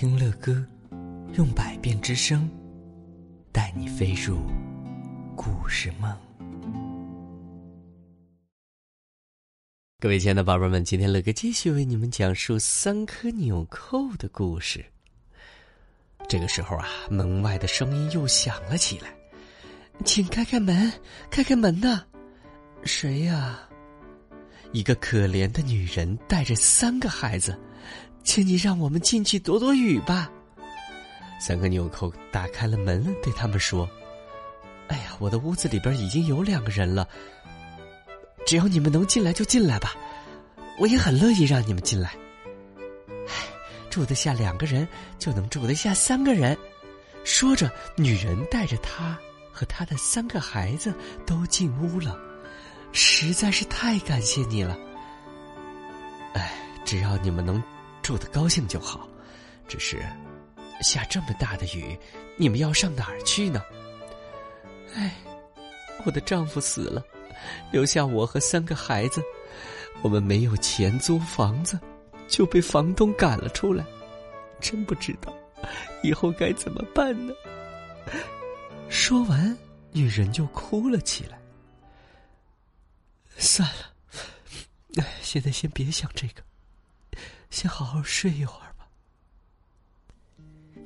听乐歌，用百变之声，带你飞入故事梦。各位亲爱的宝贝们，今天乐哥继续为你们讲述三颗纽扣的故事。这个时候啊，门外的声音又响了起来：“请开开门，开开门呐！谁呀？”一个可怜的女人带着三个孩子。请你让我们进去躲躲雨吧。三个纽扣打开了门，对他们说：“哎呀，我的屋子里边已经有两个人了。只要你们能进来就进来吧，我也很乐意让你们进来。唉，住得下两个人，就能住得下三个人。”说着，女人带着她和她的三个孩子都进屋了。实在是太感谢你了。哎，只要你们能。住的高兴就好，只是下这么大的雨，你们要上哪儿去呢？哎，我的丈夫死了，留下我和三个孩子，我们没有钱租房子，就被房东赶了出来，真不知道以后该怎么办呢。说完，女人就哭了起来。算了，现在先别想这个。先好好睡一会儿吧。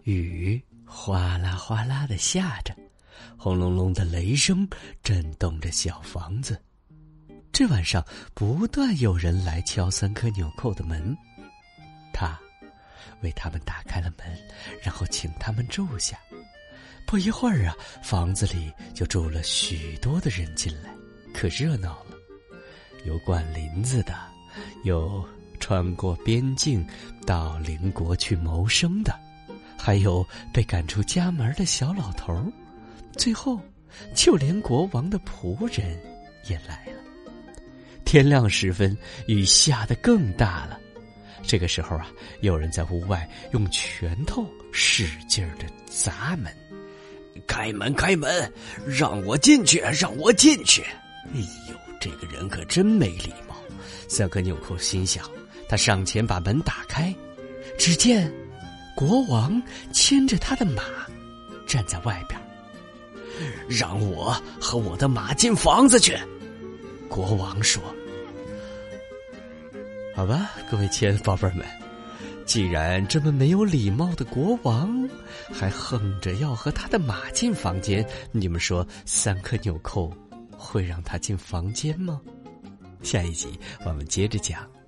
雨哗啦哗啦的下着，轰隆隆的雷声震动着小房子。这晚上不断有人来敲三颗纽扣的门，他为他们打开了门，然后请他们住下。不一会儿啊，房子里就住了许多的人进来，可热闹了。有管林子的，有。穿过边境到邻国去谋生的，还有被赶出家门的小老头儿，最后，就连国王的仆人也来了。天亮时分，雨下得更大了。这个时候啊，有人在屋外用拳头使劲的砸门：“开门，开门，让我进去，让我进去！”哎呦，这个人可真没礼貌。三颗纽扣心想。他上前把门打开，只见国王牵着他的马站在外边。让我和我的马进房子去。国王说：“好吧，各位亲爱的宝贝们，既然这么没有礼貌的国王还横着要和他的马进房间，你们说三颗纽扣会让他进房间吗？”下一集我们接着讲。